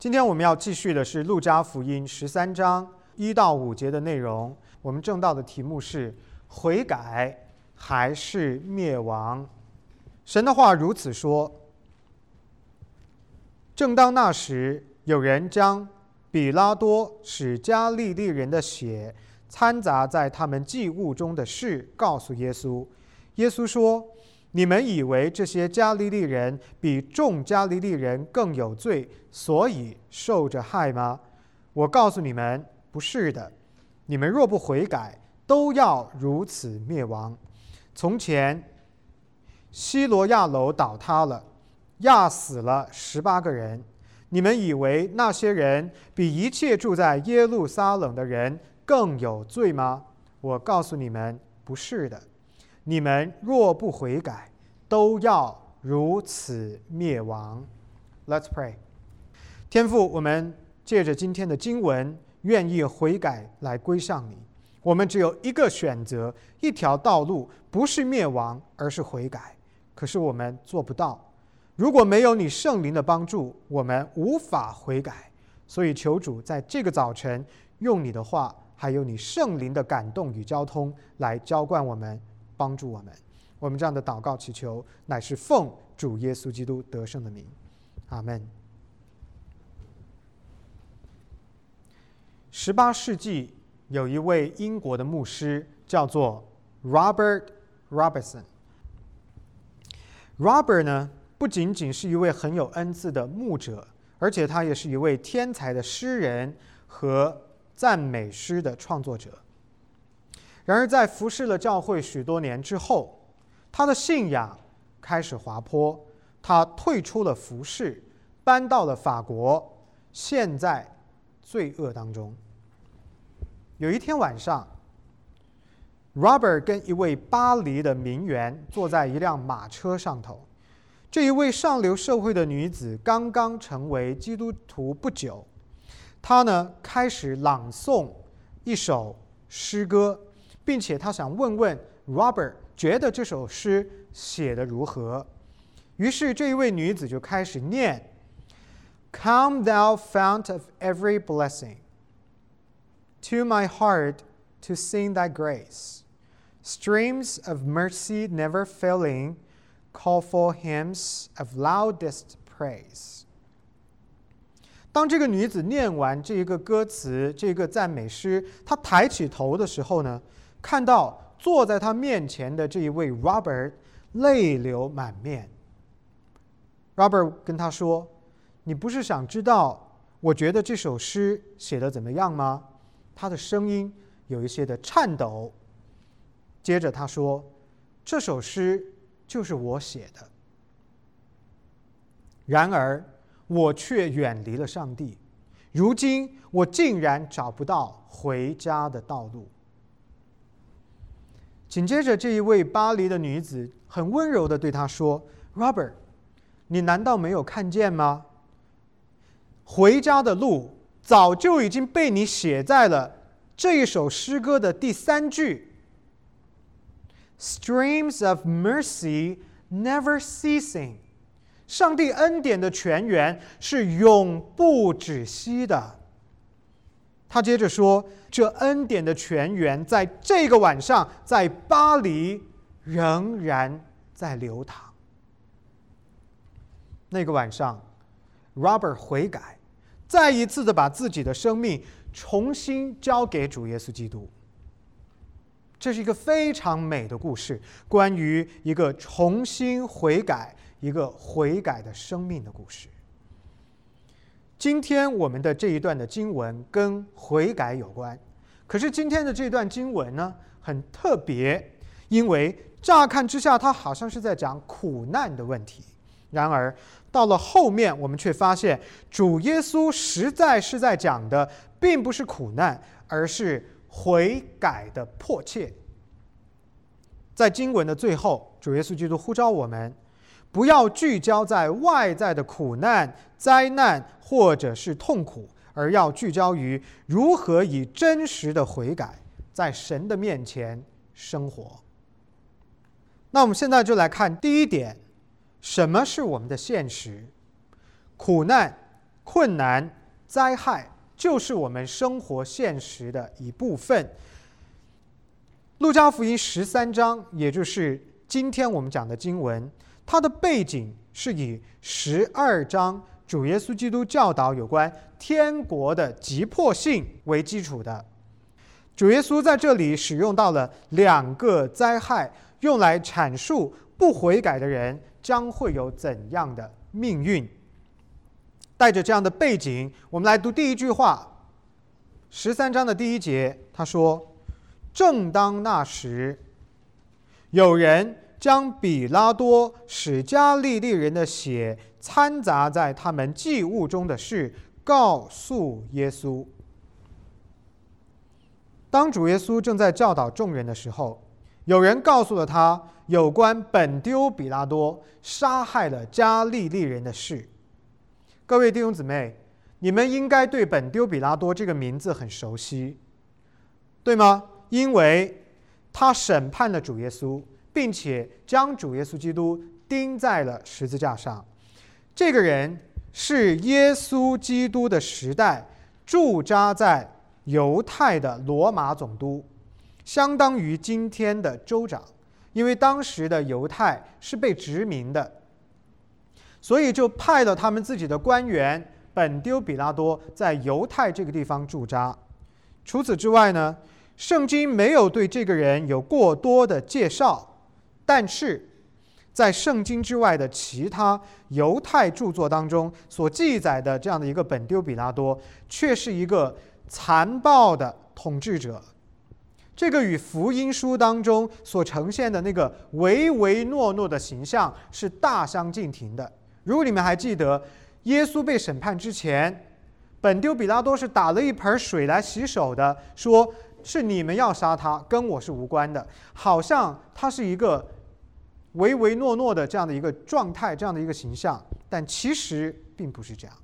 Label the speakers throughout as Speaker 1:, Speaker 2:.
Speaker 1: 今天我们要继续的是《路加福音》十三章一到五节的内容。我们正道的题目是“悔改还是灭亡”。神的话如此说：正当那时，有人将比拉多使加利利人的血掺杂在他们祭物中的事告诉耶稣。耶稣说。你们以为这些加利利人比众加利利人更有罪，所以受着害吗？我告诉你们，不是的。你们若不悔改，都要如此灭亡。从前，西罗亚楼倒塌了，压死了十八个人。你们以为那些人比一切住在耶路撒冷的人更有罪吗？我告诉你们，不是的。你们若不悔改，都要如此灭亡。Let's pray。天父，我们借着今天的经文，愿意悔改来归向你。我们只有一个选择，一条道路，不是灭亡，而是悔改。可是我们做不到。如果没有你圣灵的帮助，我们无法悔改。所以求主在这个早晨，用你的话，还有你圣灵的感动与交通，来浇灌我们。帮助我们，我们这样的祷告祈求，乃是奉主耶稣基督得胜的名，阿门。十八世纪有一位英国的牧师，叫做 Robert Robertson。Robert 呢，不仅仅是一位很有恩赐的牧者，而且他也是一位天才的诗人和赞美诗的创作者。然而，在服侍了教会许多年之后，他的信仰开始滑坡，他退出了服侍，搬到了法国，陷在罪恶当中。有一天晚上，Robert 跟一位巴黎的名媛坐在一辆马车上头。这一位上流社会的女子刚刚成为基督徒不久，她呢开始朗诵一首诗歌。并且他想问问 Robert 觉得这首诗写的如何，于是这一位女子就开始念：“Come, thou fount of every blessing, to my heart to sing thy grace. Streams of mercy never failing, call for hymns of loudest praise.” 当这个女子念完这一个歌词、这个赞美诗，她抬起头的时候呢？ 看到坐在他面前的这一位 Robert 泪流满面。Robert 跟他说：“你不是想知道我觉得这首诗写的怎么样吗？”他的声音有一些的颤抖。接着他说：“这首诗就是我写的。然而我却远离了上帝，如今我竟然找不到回家的道路。”紧接着，这一位巴黎的女子很温柔的对他说：“Robert，你难道没有看见吗？回家的路早就已经被你写在了这一首诗歌的第三句：‘Streams of mercy never ceasing’，上帝恩典的泉源是永不止息的。”他接着说：“这恩典的泉源在这个晚上，在巴黎仍然在流淌。那个晚上，Robert 悔改，再一次的把自己的生命重新交给主耶稣基督。这是一个非常美的故事，关于一个重新悔改、一个悔改的生命的故事。”今天我们的这一段的经文跟悔改有关，可是今天的这段经文呢很特别，因为乍看之下它好像是在讲苦难的问题，然而到了后面我们却发现主耶稣实在是在讲的并不是苦难，而是悔改的迫切。在经文的最后，主耶稣基督呼召我们。不要聚焦在外在的苦难、灾难或者是痛苦，而要聚焦于如何以真实的悔改在神的面前生活。那我们现在就来看第一点：什么是我们的现实？苦难、困难、灾害，就是我们生活现实的一部分。路加福音十三章，也就是今天我们讲的经文，它的背景是以十二章主耶稣基督教导有关天国的急迫性为基础的。主耶稣在这里使用到了两个灾害，用来阐述不悔改的人将会有怎样的命运。带着这样的背景，我们来读第一句话，十三章的第一节，他说：“正当那时，有人将比拉多使加利利人的血掺杂在他们祭物中的事告诉耶稣。”当主耶稣正在教导众人的时候，有人告诉了他有关本丢比拉多杀害了加利利人的事。各位弟兄姊妹，你们应该对本丢比拉多这个名字很熟悉，对吗？因为他审判了主耶稣，并且将主耶稣基督钉在了十字架上。这个人是耶稣基督的时代驻扎在。犹太的罗马总督，相当于今天的州长，因为当时的犹太是被殖民的，所以就派了他们自己的官员本丢比拉多在犹太这个地方驻扎。除此之外呢，圣经没有对这个人有过多的介绍，但是在圣经之外的其他犹太著作当中所记载的这样的一个本丢比拉多，却是一个。残暴的统治者，这个与福音书当中所呈现的那个唯唯诺诺的形象是大相径庭的。如果你们还记得，耶稣被审判之前，本丢比拉多是打了一盆水来洗手的，说是你们要杀他，跟我是无关的，好像他是一个唯唯诺诺的这样的一个状态，这样的一个形象。但其实并不是这样。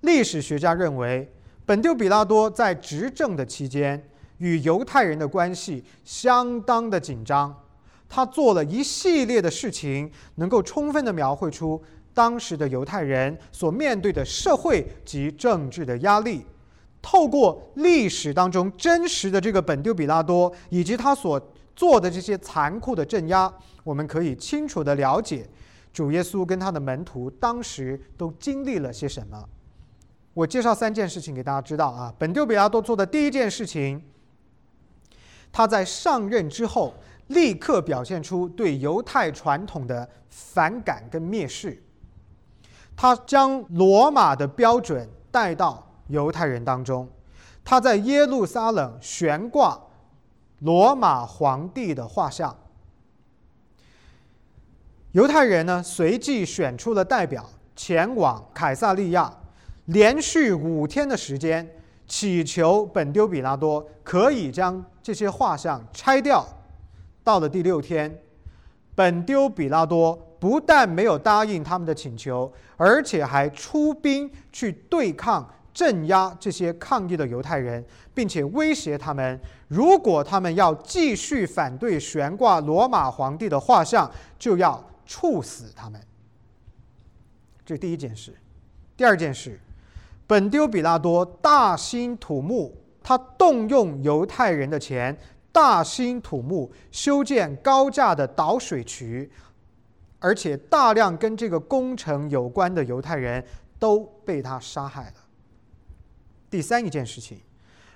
Speaker 1: 历史学家认为。本丢比拉多在执政的期间，与犹太人的关系相当的紧张。他做了一系列的事情，能够充分的描绘出当时的犹太人所面对的社会及政治的压力。透过历史当中真实的这个本丢比拉多以及他所做的这些残酷的镇压，我们可以清楚的了解主耶稣跟他的门徒当时都经历了些什么。我介绍三件事情给大家知道啊。本丢比拉多做的第一件事情，他在上任之后立刻表现出对犹太传统的反感跟蔑视。他将罗马的标准带到犹太人当中，他在耶路撒冷悬挂罗马皇帝的画像。犹太人呢，随即选出了代表前往凯撒利亚。连续五天的时间，祈求本丢比拉多可以将这些画像拆掉。到了第六天，本丢比拉多不但没有答应他们的请求，而且还出兵去对抗、镇压这些抗议的犹太人，并且威胁他们：如果他们要继续反对悬挂罗马皇帝的画像，就要处死他们。这第一件事。第二件事。本丢比拉多大兴土木，他动用犹太人的钱，大兴土木修建高架的导水渠，而且大量跟这个工程有关的犹太人都被他杀害了。第三一件事情，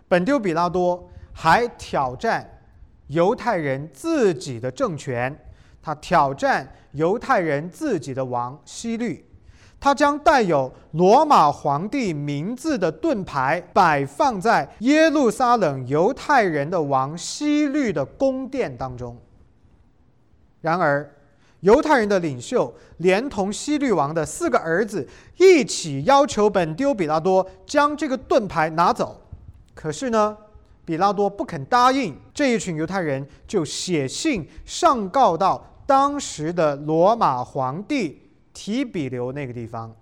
Speaker 1: 本丢比拉多还挑战犹太人自己的政权，他挑战犹太人自己的王希律。他将带有罗马皇帝名字的盾牌摆放在耶路撒冷犹太人的王希律的宫殿当中。然而，犹太人的领袖连同希律王的四个儿子一起要求本丢比拉多将这个盾牌拿走。可是呢，比拉多不肯答应。这一群犹太人就写信上告到当时的罗马皇帝。提比留那个地方，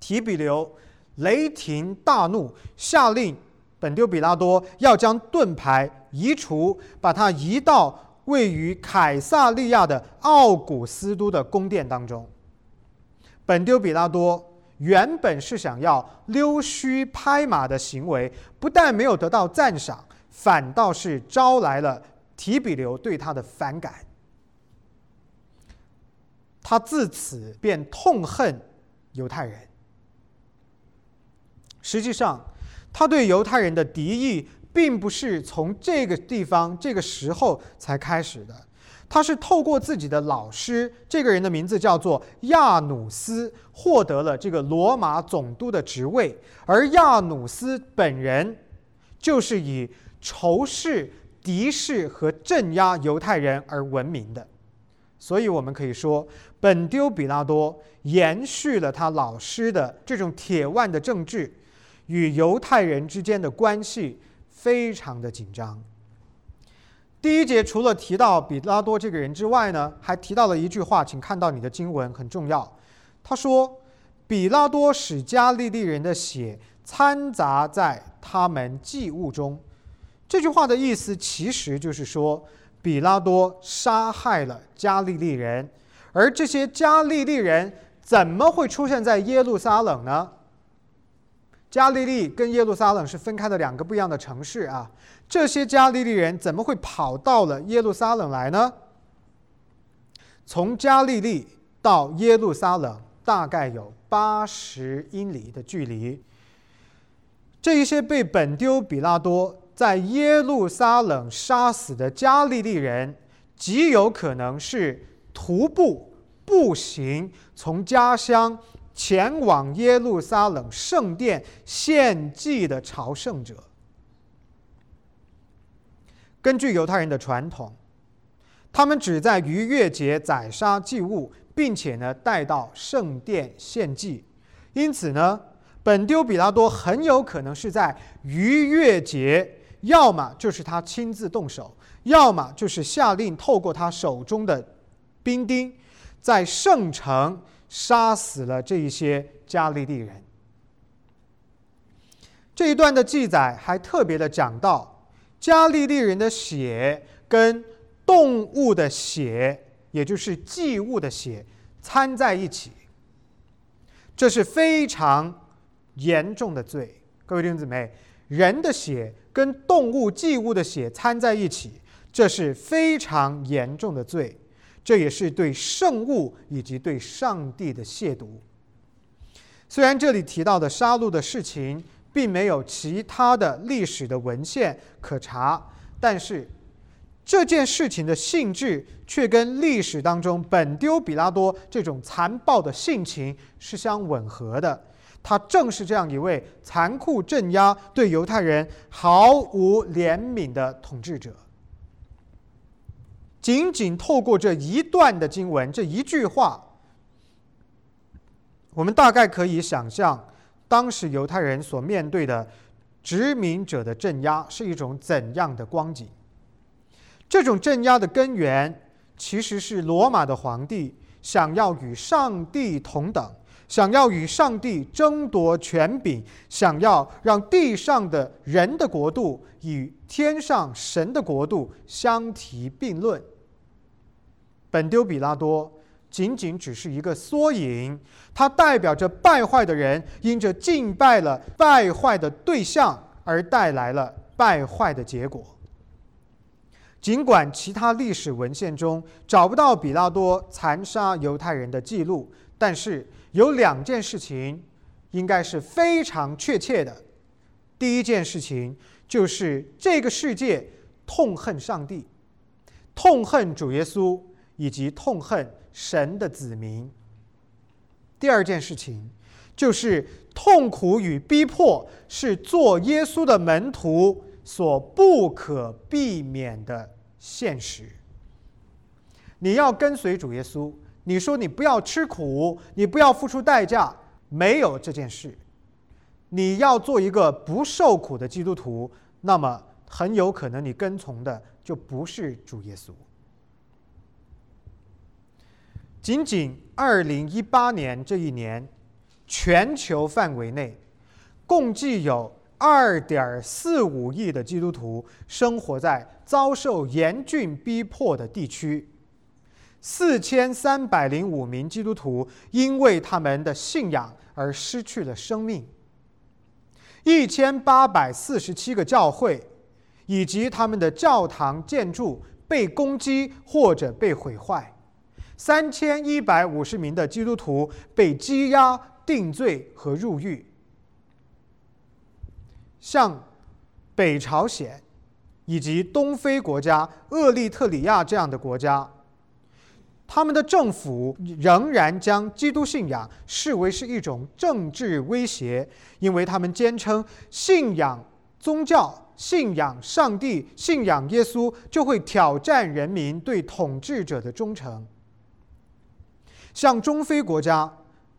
Speaker 1: 提比留雷霆大怒，下令本丢比拉多要将盾牌移除，把它移到位于凯撒利亚的奥古斯都的宫殿当中。本丢比拉多原本是想要溜须拍马的行为，不但没有得到赞赏，反倒是招来了提比留对他的反感。他自此便痛恨犹太人。实际上，他对犹太人的敌意，并不是从这个地方、这个时候才开始的。他是透过自己的老师，这个人的名字叫做亚努斯，获得了这个罗马总督的职位。而亚努斯本人，就是以仇视、敌视和镇压犹太人而闻名的。所以，我们可以说，本丢比拉多延续了他老师的这种铁腕的政治。与犹太人之间的关系非常的紧张。第一节除了提到比拉多这个人之外呢，还提到了一句话，请看到你的经文很重要。他说：“比拉多使加利利人的血掺杂在他们祭物中。”这句话的意思其实就是说，比拉多杀害了加利利人，而这些加利利人怎么会出现在耶路撒冷呢？加利利跟耶路撒冷是分开的两个不一样的城市啊，这些加利利人怎么会跑到了耶路撒冷来呢？从加利利到耶路撒冷大概有八十英里的距离。这一些被本丢比拉多在耶路撒冷杀死的加利利人，极有可能是徒步步行从家乡。前往耶路撒冷圣殿献祭的朝圣者，根据犹太人的传统，他们只在逾越节宰杀祭物，并且呢带到圣殿献祭。因此呢，本丢比拉多很有可能是在逾越节，要么就是他亲自动手，要么就是下令透过他手中的兵丁，在圣城。杀死了这一些加利利人。这一段的记载还特别的讲到，加利利人的血跟动物的血，也就是祭物的血掺在一起，这是非常严重的罪。各位弟兄姊妹，人的血跟动物祭物的血掺在一起，这是非常严重的罪。这也是对圣物以及对上帝的亵渎。虽然这里提到的杀戮的事情并没有其他的历史的文献可查，但是这件事情的性质却跟历史当中本丢比拉多这种残暴的性情是相吻合的。他正是这样一位残酷镇压、对犹太人毫无怜悯的统治者。仅仅透过这一段的经文，这一句话，我们大概可以想象，当时犹太人所面对的殖民者的镇压是一种怎样的光景。这种镇压的根源，其实是罗马的皇帝想要与上帝同等，想要与上帝争夺权柄，想要让地上的人的国度与天上神的国度相提并论。本丢比拉多仅仅只是一个缩影，它代表着败坏的人因着敬拜了败坏的对象而带来了败坏的结果。尽管其他历史文献中找不到比拉多残杀犹太人的记录，但是有两件事情应该是非常确切的。第一件事情就是这个世界痛恨上帝，痛恨主耶稣。以及痛恨神的子民。第二件事情，就是痛苦与逼迫是做耶稣的门徒所不可避免的现实。你要跟随主耶稣，你说你不要吃苦，你不要付出代价，没有这件事。你要做一个不受苦的基督徒，那么很有可能你跟从的就不是主耶稣。仅仅二零一八年这一年，全球范围内，共计有二点四五亿的基督徒生活在遭受严峻逼迫的地区，四千三百零五名基督徒因为他们的信仰而失去了生命；一千八百四十七个教会以及他们的教堂建筑被攻击或者被毁坏；三千一百五十名的基督徒被羁押、定罪和入狱。像北朝鲜以及东非国家厄立特里亚这样的国家。他们的政府仍然将基督信仰视为是一种政治威胁，因为他们坚称信仰宗教、信仰上帝、信仰耶稣就会挑战人民对统治者的忠诚。像中非国家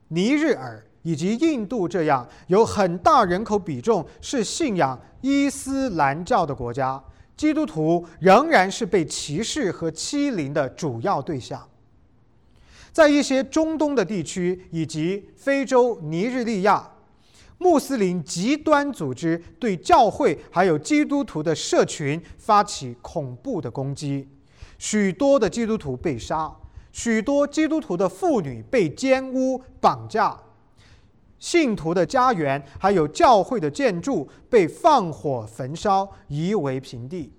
Speaker 1: 尼日尔以及印度这样有很大人口比重是信仰伊斯兰教的国家，基督徒仍然是被歧视和欺凌的主要对象。在一些中东的地区以及非洲尼日利亚，穆斯林极端组织对教会还有基督徒的社群发起恐怖的攻击，许多的基督徒被杀，许多基督徒的妇女被奸污绑架，信徒的家园还有教会的建筑被放火焚烧，夷为平地。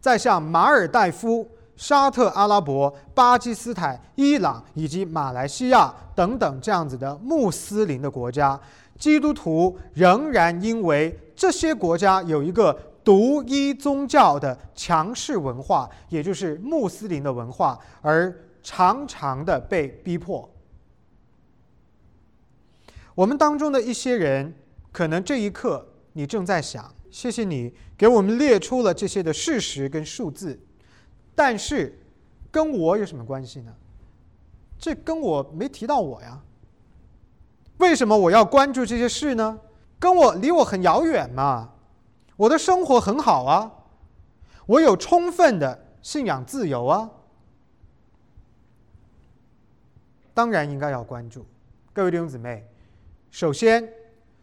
Speaker 1: 在像马尔代夫。沙特阿拉伯、巴基斯坦、伊朗以及马来西亚等等这样子的穆斯林的国家，基督徒仍然因为这些国家有一个独一宗教的强势文化，也就是穆斯林的文化，而常常的被逼迫。我们当中的一些人，可能这一刻你正在想：谢谢你给我们列出了这些的事实跟数字。但是，跟我有什么关系呢？这跟我没提到我呀。为什么我要关注这些事呢？跟我离我很遥远嘛。我的生活很好啊，我有充分的信仰自由啊。当然应该要关注。各位弟兄姊妹，首先，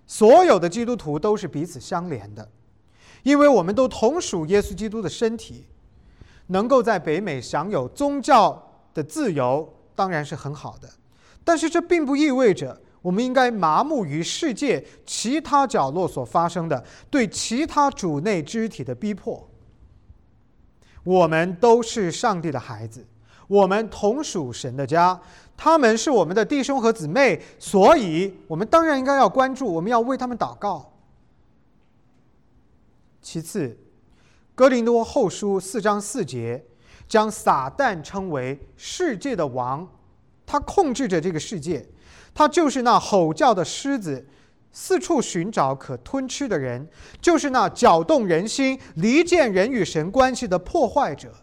Speaker 1: 所有的基督徒都是彼此相连的，因为我们都同属耶稣基督的身体。能够在北美享有宗教的自由，当然是很好的。但是这并不意味着我们应该麻木于世界其他角落所发生的对其他主内肢体的逼迫。我们都是上帝的孩子，我们同属神的家，他们是我们的弟兄和姊妹，所以我们当然应该要关注，我们要为他们祷告。其次。格林多后书四章四节，将撒旦称为世界的王，他控制着这个世界，他就是那吼叫的狮子，四处寻找可吞吃的人，就是那搅动人心、离间人与神关系的破坏者，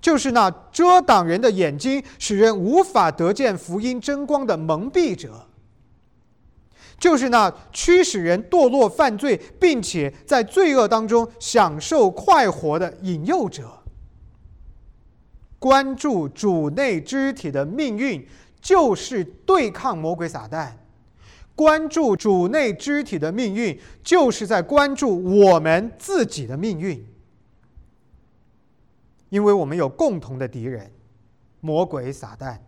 Speaker 1: 就是那遮挡人的眼睛，使人无法得见福音真光的蒙蔽者。就是那驱使人堕落犯罪，并且在罪恶当中享受快活的引诱者。关注主内肢体的命运，就是对抗魔鬼撒旦；关注主内肢体的命运，就是在关注我们自己的命运，因为我们有共同的敌人——魔鬼撒旦。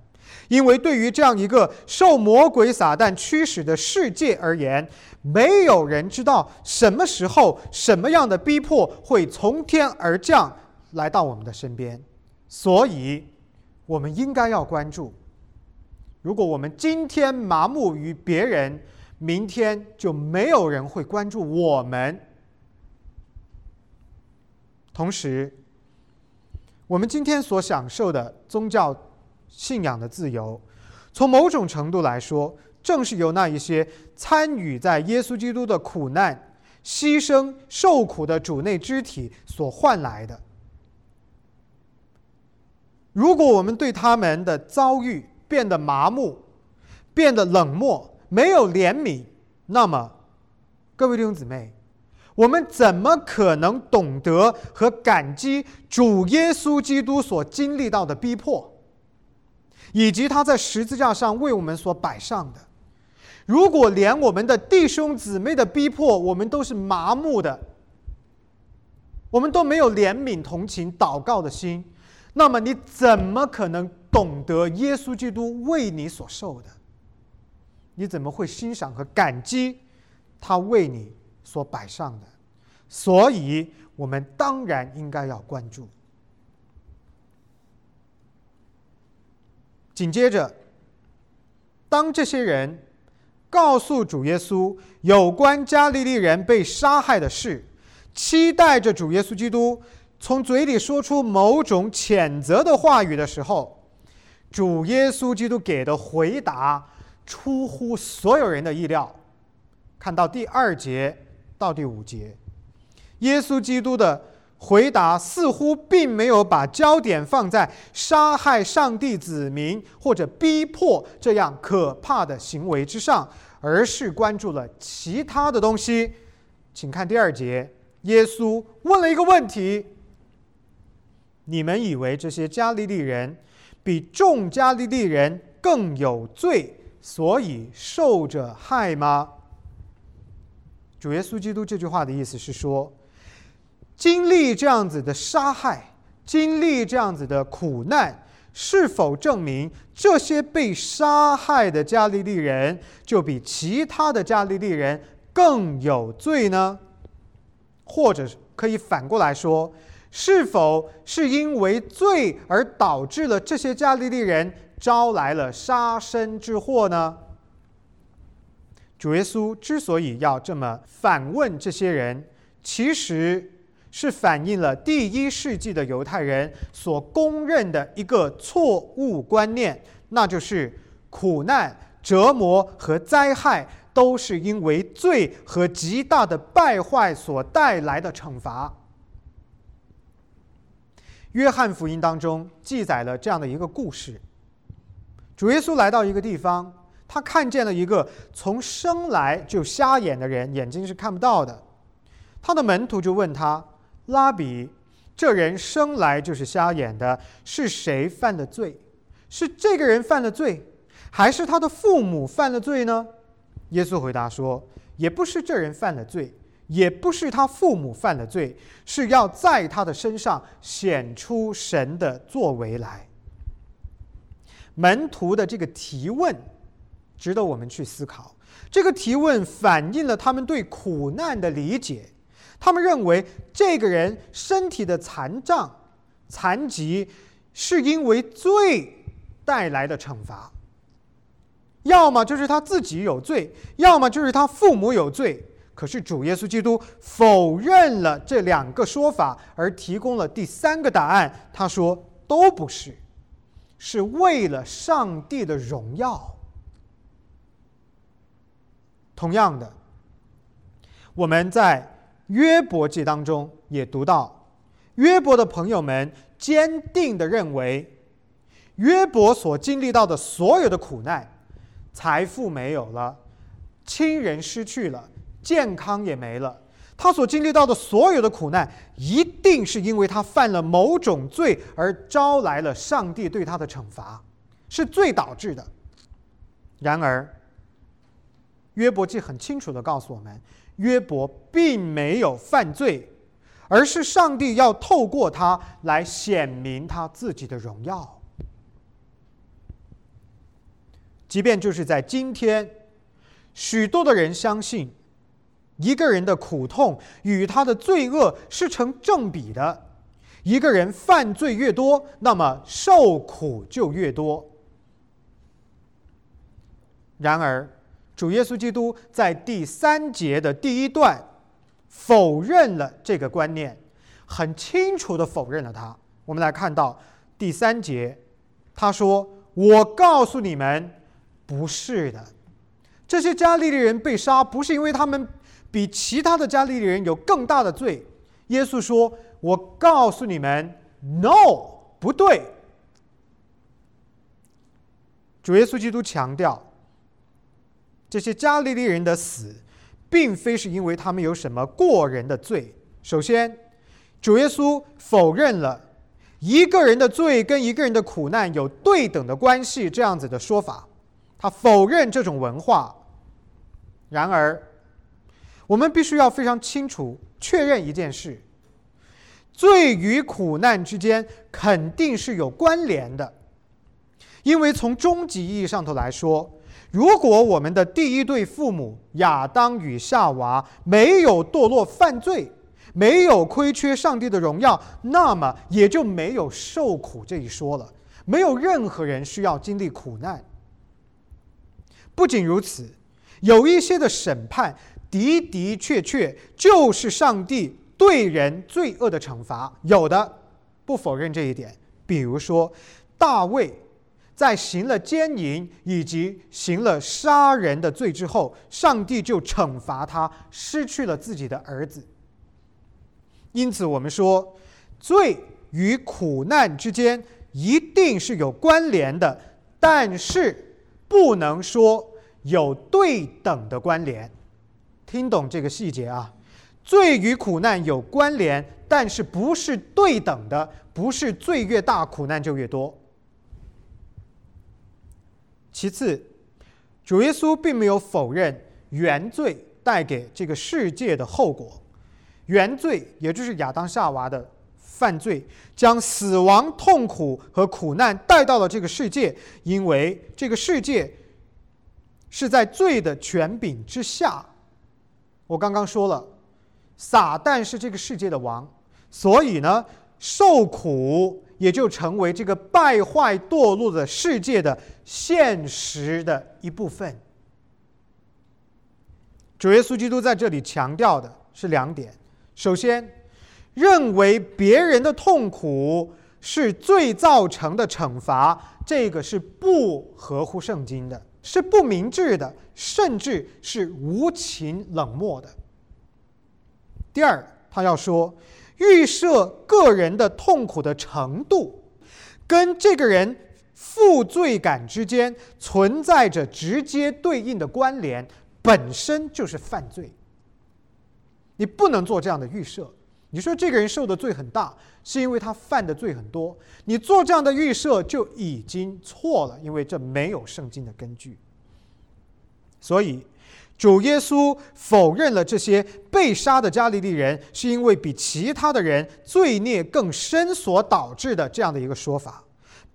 Speaker 1: 因为对于这样一个受魔鬼撒旦驱使的世界而言，没有人知道什么时候、什么样的逼迫会从天而降来到我们的身边，所以我们应该要关注。如果我们今天麻木于别人，明天就没有人会关注我们。同时，我们今天所享受的宗教。信仰的自由，从某种程度来说，正是由那一些参与在耶稣基督的苦难、牺牲、受苦的主内肢体所换来的。如果我们对他们的遭遇变得麻木、变得冷漠、没有怜悯，那么，各位弟兄姊妹，我们怎么可能懂得和感激主耶稣基督所经历到的逼迫？以及他在十字架上为我们所摆上的，如果连我们的弟兄姊妹的逼迫，我们都是麻木的，我们都没有怜悯、同情、祷告的心，那么你怎么可能懂得耶稣基督为你所受的？你怎么会欣赏和感激他为你所摆上的？所以，我们当然应该要关注。紧接着，当这些人告诉主耶稣有关加利利人被杀害的事，期待着主耶稣基督从嘴里说出某种谴责的话语的时候，主耶稣基督给的回答出乎所有人的意料。看到第二节到第五节，耶稣基督的。回答似乎并没有把焦点放在杀害上帝子民或者逼迫这样可怕的行为之上，而是关注了其他的东西。请看第二节，耶稣问了一个问题：“你们以为这些加利利人比众加利利人更有罪，所以受着害吗？”主耶稣基督这句话的意思是说。经历这样子的杀害，经历这样子的苦难，是否证明这些被杀害的加利利人就比其他的加利利人更有罪呢？或者可以反过来说，是否是因为罪而导致了这些加利利人招来了杀身之祸呢？主耶稣之所以要这么反问这些人，其实。是反映了第一世纪的犹太人所公认的一个错误观念，那就是苦难、折磨和灾害都是因为罪和极大的败坏所带来的惩罚。约翰福音当中记载了这样的一个故事：主耶稣来到一个地方，他看见了一个从生来就瞎眼的人，眼睛是看不到的。他的门徒就问他。拉比，这人生来就是瞎眼的，是谁犯的罪？是这个人犯了罪，还是他的父母犯了罪呢？耶稣回答说：“也不是这人犯了罪，也不是他父母犯了罪，是要在他的身上显出神的作为来。”门徒的这个提问，值得我们去思考。这个提问反映了他们对苦难的理解。他们认为这个人身体的残障、残疾，是因为罪带来的惩罚。要么就是他自己有罪，要么就是他父母有罪。可是主耶稣基督否认了这两个说法，而提供了第三个答案。他说：“都不是，是为了上帝的荣耀。”同样的，我们在。约伯记当中也读到，约伯的朋友们坚定的认为，约伯所经历到的所有的苦难，财富没有了，亲人失去了，健康也没了，他所经历到的所有的苦难，一定是因为他犯了某种罪而招来了上帝对他的惩罚，是罪导致的。然而，约伯记很清楚的告诉我们。约伯并没有犯罪，而是上帝要透过他来显明他自己的荣耀。即便就是在今天，许多的人相信，一个人的苦痛与他的罪恶是成正比的。一个人犯罪越多，那么受苦就越多。然而，主耶稣基督在第三节的第一段否认了这个观念，很清楚的否认了他。我们来看到第三节，他说：“我告诉你们，不是的。这些加利利人被杀，不是因为他们比其他的加利利人有更大的罪。”耶稣说：“我告诉你们，no，不对。”主耶稣基督强调。这些加利利人的死，并非是因为他们有什么过人的罪。首先，主耶稣否认了一个人的罪跟一个人的苦难有对等的关系这样子的说法，他否认这种文化。然而，我们必须要非常清楚确认一件事：罪与苦难之间肯定是有关联的，因为从终极意义上头来说，如果我们的第一对父母亚当与夏娃没有堕落犯罪，没有亏缺上帝的荣耀，那么也就没有受苦这一说了，没有任何人需要经历苦难。不仅如此，有一些的审判的的确确就是上帝。对人罪恶的惩罚，有的不否认这一点。比如说，大卫在行了奸淫以及行了杀人的罪之后，上帝就惩罚他，失去了自己的儿子。因此，我们说，罪与苦难之间一定是有关联的，但是不能说有对等的关联。听懂这个细节啊？罪与苦难有关联，但是不是对等的，不是罪越大苦难就越多。其次，主耶稣并没有否认原罪带给这个世界的后果，原罪也就是亚当夏娃的犯罪，将死亡、痛苦和苦难带到了这个世界，因为这个世界是在罪的权柄之下。我刚刚说了。撒旦是这个世界的王，所以呢，受苦也就成为这个败坏堕落的世界的现实的一部分。主耶稣基督在这里强调的是两点：首先，认为别人的痛苦是罪造成的惩罚，这个是不合乎圣经的，是不明智的，甚至是无情冷漠的。第二，他要说，预设个人的痛苦的程度，跟这个人负罪感之间存在着直接对应的关联，本身就是犯罪。你不能做这样的预设。你说这个人受的罪很大，是因为他犯的罪很多，你做这样的预设就已经错了，因为这没有圣经的根据。所以。主耶稣否认了这些被杀的加利利人是因为比其他的人罪孽更深所导致的这样的一个说法，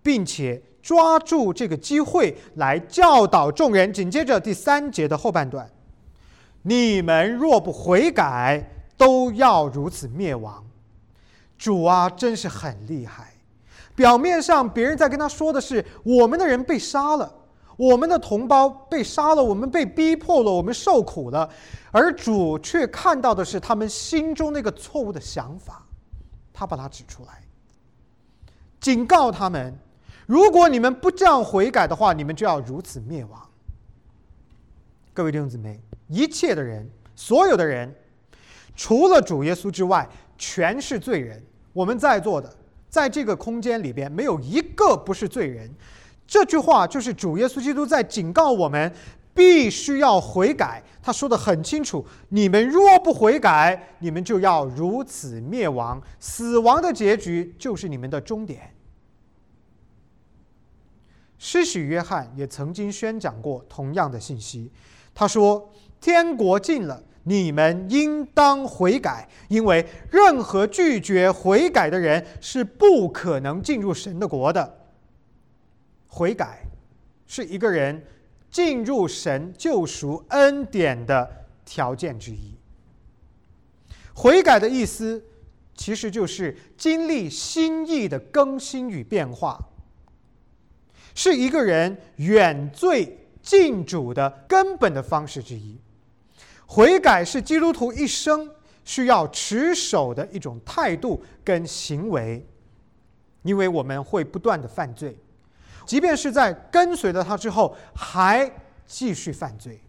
Speaker 1: 并且抓住这个机会来教导众人。紧接着第三节的后半段：“你们若不悔改，都要如此灭亡。”主啊，真是很厉害。表面上别人在跟他说的是我们的人被杀了。我们的同胞被杀了，我们被逼迫了，我们受苦了，而主却看到的是他们心中那个错误的想法，他把它指出来，警告他们：如果你们不这样悔改的话，你们就要如此灭亡。各位弟兄姊妹，一切的人，所有的人，除了主耶稣之外，全是罪人。我们在座的，在这个空间里边，没有一个不是罪人。这句话就是主耶稣基督在警告我们，必须要悔改。他说的很清楚：你们若不悔改，你们就要如此灭亡，死亡的结局就是你们的终点。施洗约翰也曾经宣讲过同样的信息。他说：“天国近了，你们应当悔改，因为任何拒绝悔改的人是不可能进入神的国的。”悔改是一个人进入神救赎恩典的条件之一。悔改的意思其实就是经历心意的更新与变化，是一个人远罪近主的根本的方式之一。悔改是基督徒一生需要持守的一种态度跟行为，因为我们会不断的犯罪。即便是在跟随了他之后，还继续犯罪，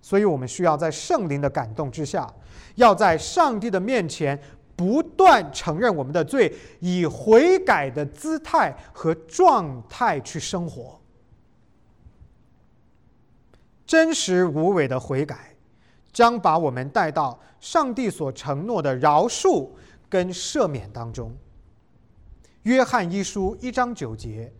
Speaker 1: 所以我们需要在圣灵的感动之下，要在上帝的面前不断承认我们的罪，以悔改的姿态和状态去生活。真实无伪的悔改，将把我们带到上帝所承诺的饶恕跟赦免当中。约翰一书一章九节。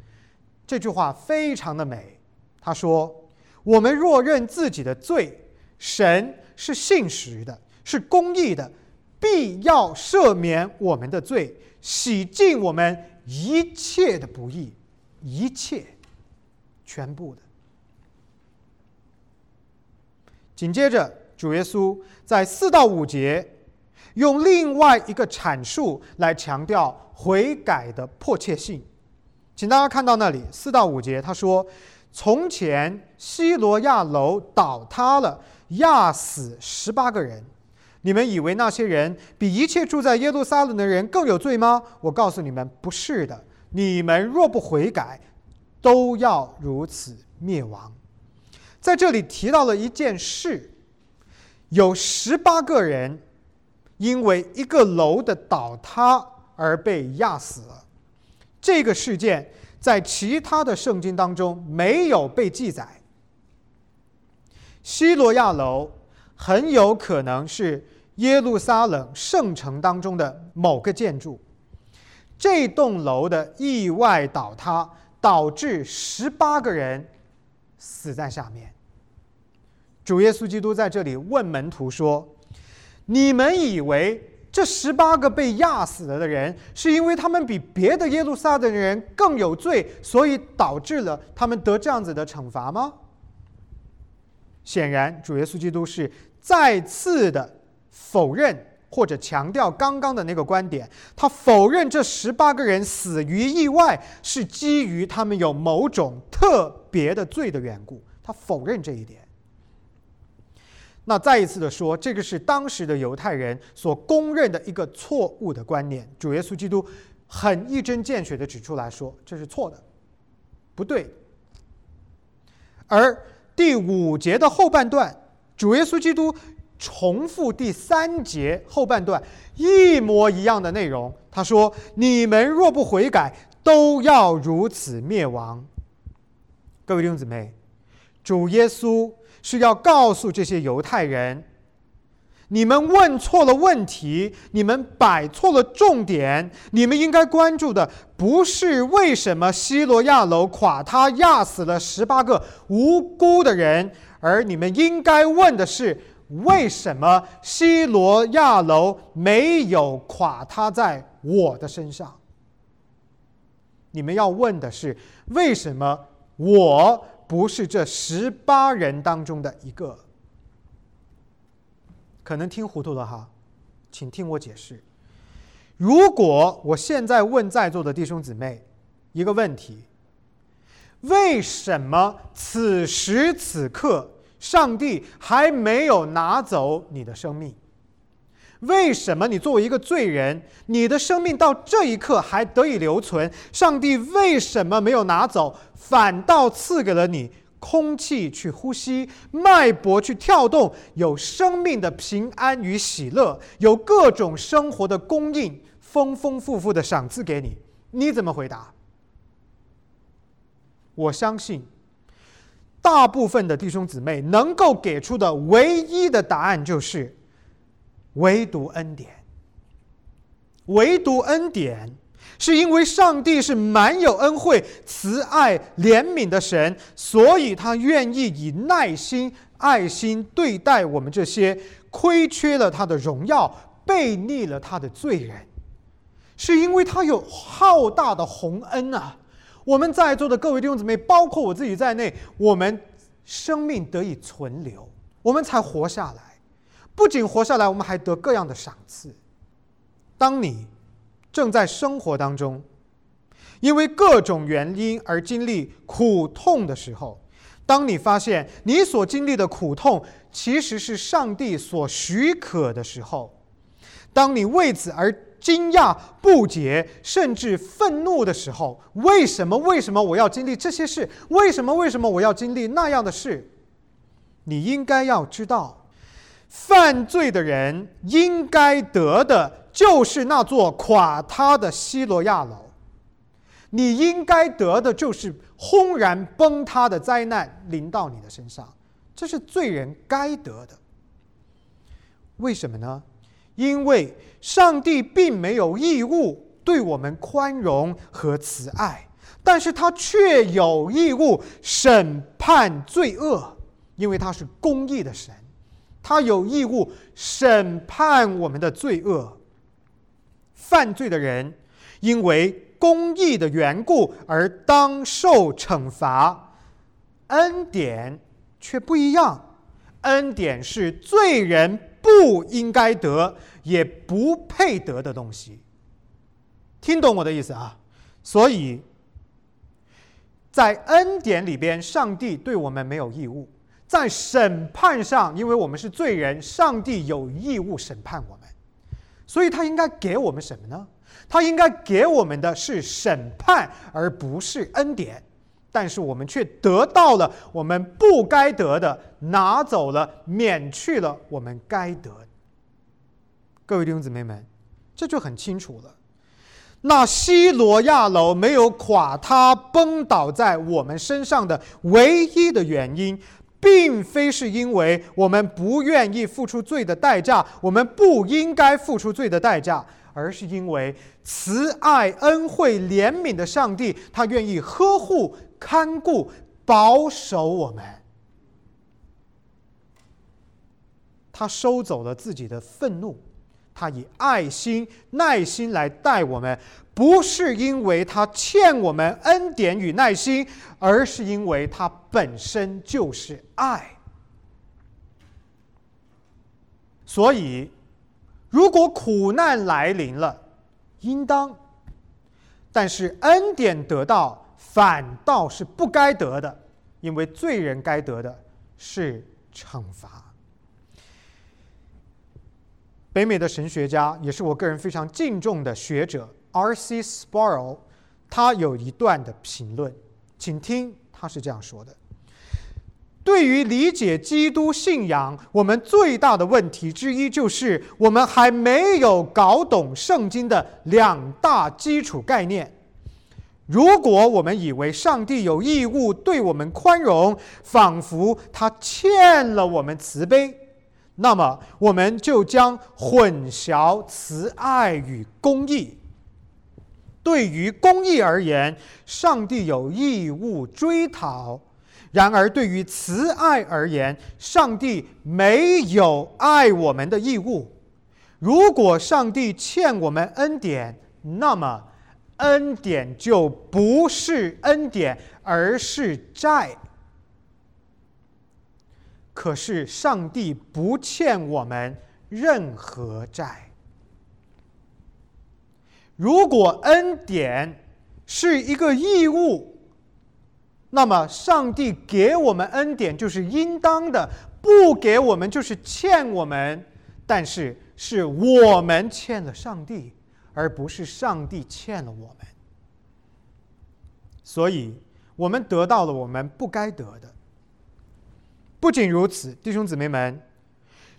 Speaker 1: 这句话非常的美，他说：“我们若认自己的罪，神是信实的，是公义的，必要赦免我们的罪，洗净我们一切的不义，一切，全部的。紧接着，主耶稣在四到五节，用另外一个阐述来强调悔改的迫切性。请大家看到那里，四到五节，他说：“从前希罗亚楼倒塌了，压死十八个人。你们以为那些人比一切住在耶路撒冷的人更有罪吗？我告诉你们，不是的。你们若不悔改，都要如此灭亡。”在这里提到了一件事，有十八个人因为一个楼的倒塌而被压死。这个事件在其他的圣经当中没有被记载。希罗亚楼很有可能是耶路撒冷圣城当中的某个建筑。这栋楼的意外倒塌导致十八个人死在下面。主耶稣基督在这里问门徒说：“你们以为？”这十八个被压死了的人，是因为他们比别的耶路撒冷人更有罪，所以导致了他们得这样子的惩罚吗？显然，主耶稣基督是再次的否认或者强调刚刚的那个观点。他否认这十八个人死于意外是基于他们有某种特别的罪的缘故。他否认这一点。那再一次的说，这个是当时的犹太人所公认的一个错误的观念。主耶稣基督很一针见血的指出来说，这是错的，不对。而第五节的后半段，主耶稣基督重复第三节后半段一模一样的内容。他说：“你们若不悔改，都要如此灭亡。”各位弟兄姊妹，主耶稣。是要告诉这些犹太人：你们问错了问题，你们摆错了重点。你们应该关注的不是为什么希罗亚楼垮塌压死了十八个无辜的人，而你们应该问的是为什么希罗亚楼没有垮塌在我的身上。你们要问的是为什么我。不是这十八人当中的一个，可能听糊涂了哈，请听我解释。如果我现在问在座的弟兄姊妹一个问题：为什么此时此刻上帝还没有拿走你的生命？为什么你作为一个罪人，你的生命到这一刻还得以留存？上帝为什么没有拿走，反倒赐给了你空气去呼吸、脉搏去跳动、有生命的平安与喜乐、有各种生活的供应、丰丰富富的赏赐给你？你怎么回答？我相信，大部分的弟兄姊妹能够给出的唯一的答案就是。唯独恩典，唯独恩典，是因为上帝是满有恩惠、慈爱、怜悯的神，所以他愿意以耐心、爱心对待我们这些亏缺了他的荣耀、背逆了他的罪人，是因为他有浩大的宏恩啊！我们在座的各位弟兄姊妹，包括我自己在内，我们生命得以存留，我们才活下来。不仅活下来，我们还得各样的赏赐。当你正在生活当中，因为各种原因而经历苦痛的时候，当你发现你所经历的苦痛其实是上帝所许可的时候，当你为此而惊讶不解，甚至愤怒的时候，为什么？为什么我要经历这些事？为什么？为什么我要经历那样的事？你应该要知道。犯罪的人应该得的就是那座垮塌的希罗亚楼，你应该得的就是轰然崩塌的灾难临到你的身上，这是罪人该得的。为什么呢？因为上帝并没有义务对我们宽容和慈爱，但是他却有义务审判罪恶，因为他是公义的神。他有义务审判我们的罪恶。犯罪的人因为公义的缘故而当受惩罚，恩典却不一样。恩典是罪人不应该得，也不配得的东西。听懂我的意思啊？所以，在恩典里边，上帝对我们没有义务；在审判上，因为我们是罪人，上帝有义务审判我们。所以他应该给我们什么呢？他应该给我们的是审判，而不是恩典。但是我们却得到了我们不该得的，拿走了，免去了我们该得。各位弟兄姊妹们，这就很清楚了。那西罗亚楼没有垮塌崩倒在我们身上的唯一的原因，并非是因为我们不愿意付出罪的代价，我们不应该付出罪的代价，而是因为慈爱、恩惠、怜悯的上帝，他愿意呵护、看顾、保守我们，他收走了自己的愤怒。他以爱心、耐心来待我们，不是因为他欠我们恩典与耐心，而是因为他本身就是爱。所以，如果苦难来临了，应当；但是恩典得到，反倒是不该得的，因为罪人该得的是惩罚。北美的神学家，也是我个人非常敬重的学者 R.C. Sproul，他有一段的评论，请听，他是这样说的：对于理解基督信仰，我们最大的问题之一就是，我们还没有搞懂圣经的两大基础概念。如果我们以为上帝有义务对我们宽容，仿佛他欠了我们慈悲。那么，我们就将混淆慈爱与公义。对于公义而言，上帝有义务追讨；然而，对于慈爱而言，上帝没有爱我们的义务。如果上帝欠我们恩典，那么恩典就不是恩典，而是债。可是上帝不欠我们任何债。如果恩典是一个义务，那么上帝给我们恩典就是应当的；不给我们就是欠我们。但是是我们欠了上帝，而不是上帝欠了我们。所以，我们得到了我们不该得的。不仅如此，弟兄姊妹们，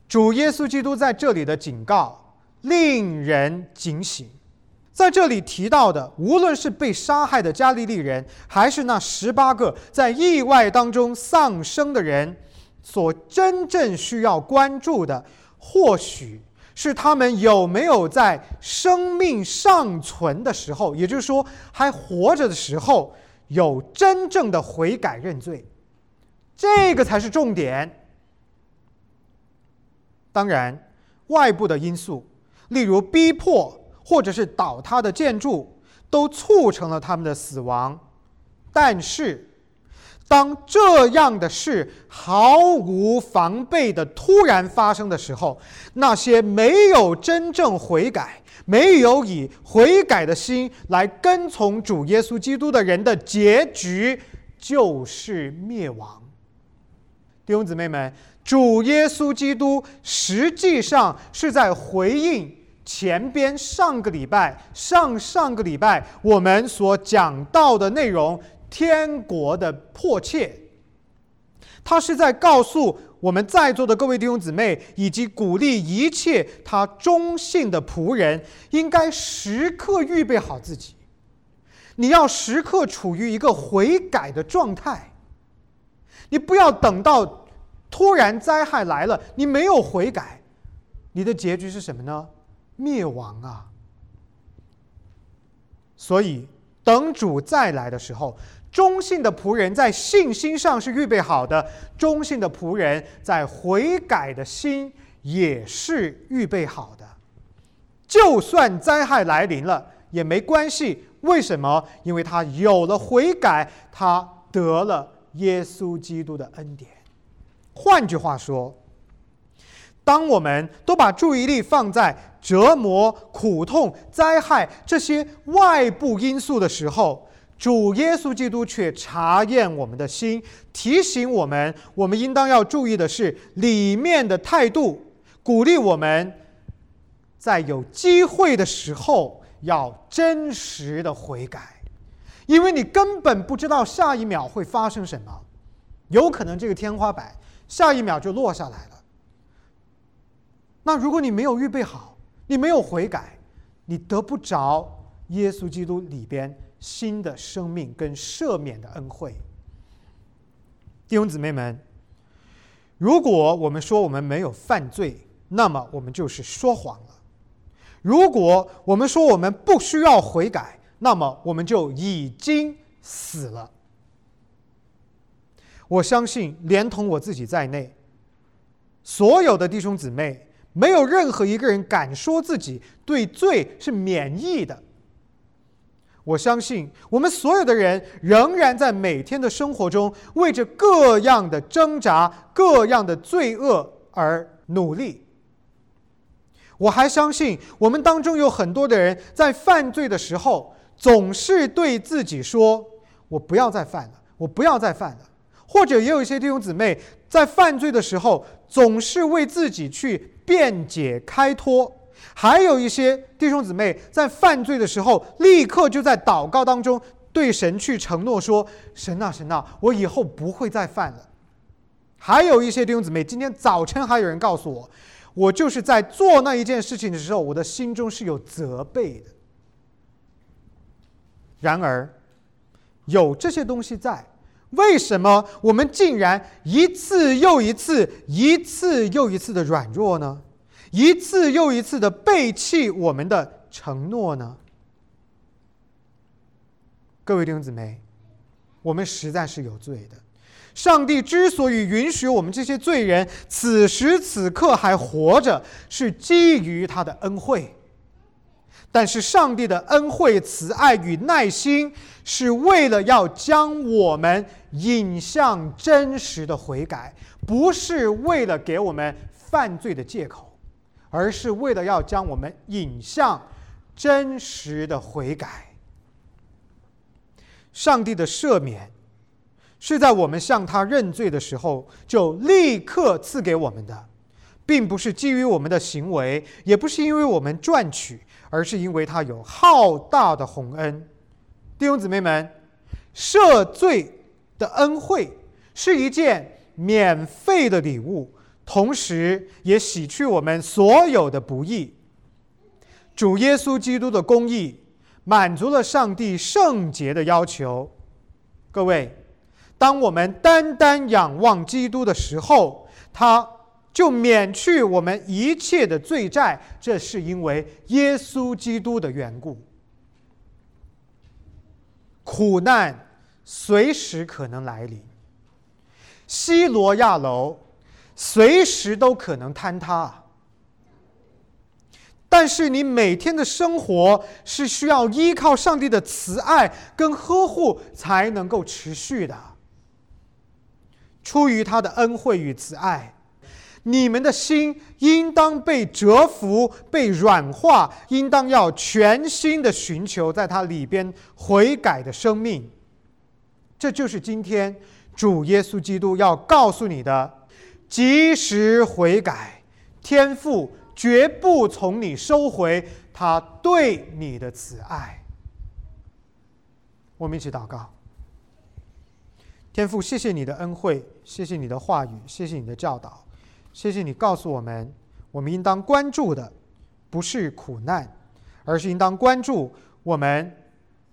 Speaker 1: 主耶稣基督在这里的警告令人警醒。在这里提到的，无论是被杀害的加利利人，还是那十八个在意外当中丧生的人，所真正需要关注的，或许是他们有没有在生命尚存的时候，也就是说还活着的时候，有真正的悔改认罪。这个才是重点。当然，外部的因素，例如逼迫或者是倒塌的建筑，都促成了他们的死亡。但是，当这样的事毫无防备的突然发生的时候，那些没有真正悔改、没有以悔改的心来跟从主耶稣基督的人的结局，就是灭亡。弟兄姊妹们，主耶稣基督实际上是在回应前边上个礼拜、上上个礼拜我们所讲到的内容——天国的迫切。他是在告诉我们在座的各位弟兄姊妹，以及鼓励一切他忠信的仆人，应该时刻预备好自己。你要时刻处于一个悔改的状态。你不要等到突然灾害来了，你没有悔改，你的结局是什么呢？灭亡啊！所以等主再来的时候，忠信的仆人在信心上是预备好的，忠信的仆人在悔改的心也是预备好的。就算灾害来临了也没关系，为什么？因为他有了悔改，他得了耶稣基督的恩典。换句话说，当我们都把注意力放在折磨、苦痛、灾害这些外部因素的时候，主耶稣基督却查验我们的心，提醒我们，我们应当要注意的是里面的态度，鼓励我们在有机会的时候要真实的悔改，因为你根本不知道下一秒会发生什么，有可能这个天花板下一秒就落下来了。那如果你没有预备好，你没有悔改，你得不着耶稣基督里边。新的生命跟赦免的恩惠，弟兄姊妹们，如果我们说我们没有犯罪，那么我们就是说谎了；如果我们说我们不需要悔改，那么我们就已经死了。我相信，连同我自己在内，所有的弟兄姊妹，没有任何一个人敢说自己对罪是免疫的。我相信，我们所有的人仍然在每天的生活中为着各样的挣扎、各样的罪恶而努力。我还相信，我们当中有很多的人在犯罪的时候，总是对自己说：“我不要再犯了，我不要再犯了。”或者也有一些弟兄姊妹在犯罪的时候，总是为自己去辩解开脱。还有一些弟兄姊妹在犯罪的时候，立刻就在祷告当中对神去承诺说：“神啊，神啊，我以后不会再犯了。”还有一些弟兄姊妹，今天早晨还有人告诉我，我就是在做那一件事情的时候，我的心中是有责备的。然而，有这些东西在，为什么我们竟然一次又一次、一次又一次的软弱呢？一次又一次的背弃我们的承诺呢？各位弟兄姊妹，我们实在是有罪的。上帝之所以允许我们这些罪人此时此刻还活着，是基于他的恩惠。但是，上帝的恩惠、慈爱与耐心，是为了要将我们引向真实的悔改，不是为了给我们犯罪的借口。而是为了要将我们引向真实的悔改。上帝的赦免是在我们向他认罪的时候就立刻赐给我们的，并不是基于我们的行为，也不是因为我们赚取，而是因为他有浩大的宏恩。弟兄姊妹们，赦罪的恩惠是一件免费的礼物。同时，也洗去我们所有的不义。主耶稣基督的公义满足了上帝圣洁的要求。各位，当我们单单仰望基督的时候，他就免去我们一切的罪债。这是因为耶稣基督的缘故。苦难随时可能来临，西罗亚楼。随时都可能坍塌，但是你每天的生活是需要依靠上帝的慈爱跟呵护才能够持续的。出于他的恩惠与慈爱，你们的心应当被折服、被软化，应当要全心的寻求在他里边悔改的生命。这就是今天主耶稣基督要告诉你的。及时悔改，天父绝不从你收回他对你的慈爱。我们一起祷告：天父，谢谢你的恩惠，谢谢你的话语，谢谢你的教导，谢谢你告诉我们，我们应当关注的不是苦难，而是应当关注我们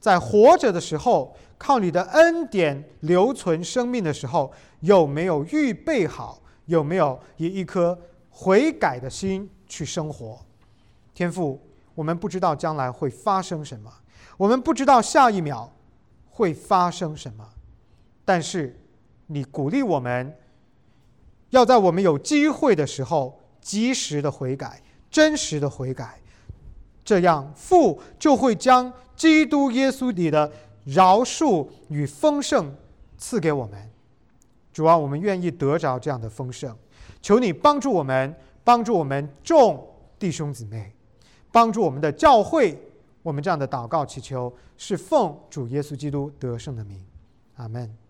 Speaker 1: 在活着的时候，靠你的恩典留存生命的时候，有没有预备好。有没有以一颗悔改的心去生活？天父，我们不知道将来会发生什么，我们不知道下一秒会发生什么，但是你鼓励我们，要在我们有机会的时候及时的悔改，真实的悔改，这样父就会将基督耶稣里的饶恕与丰盛赐给我们。主啊，我们愿意得着这样的丰盛，求你帮助我们，帮助我们众弟兄姊妹，帮助我们的教会。我们这样的祷告祈求，是奉主耶稣基督得胜的名，阿门。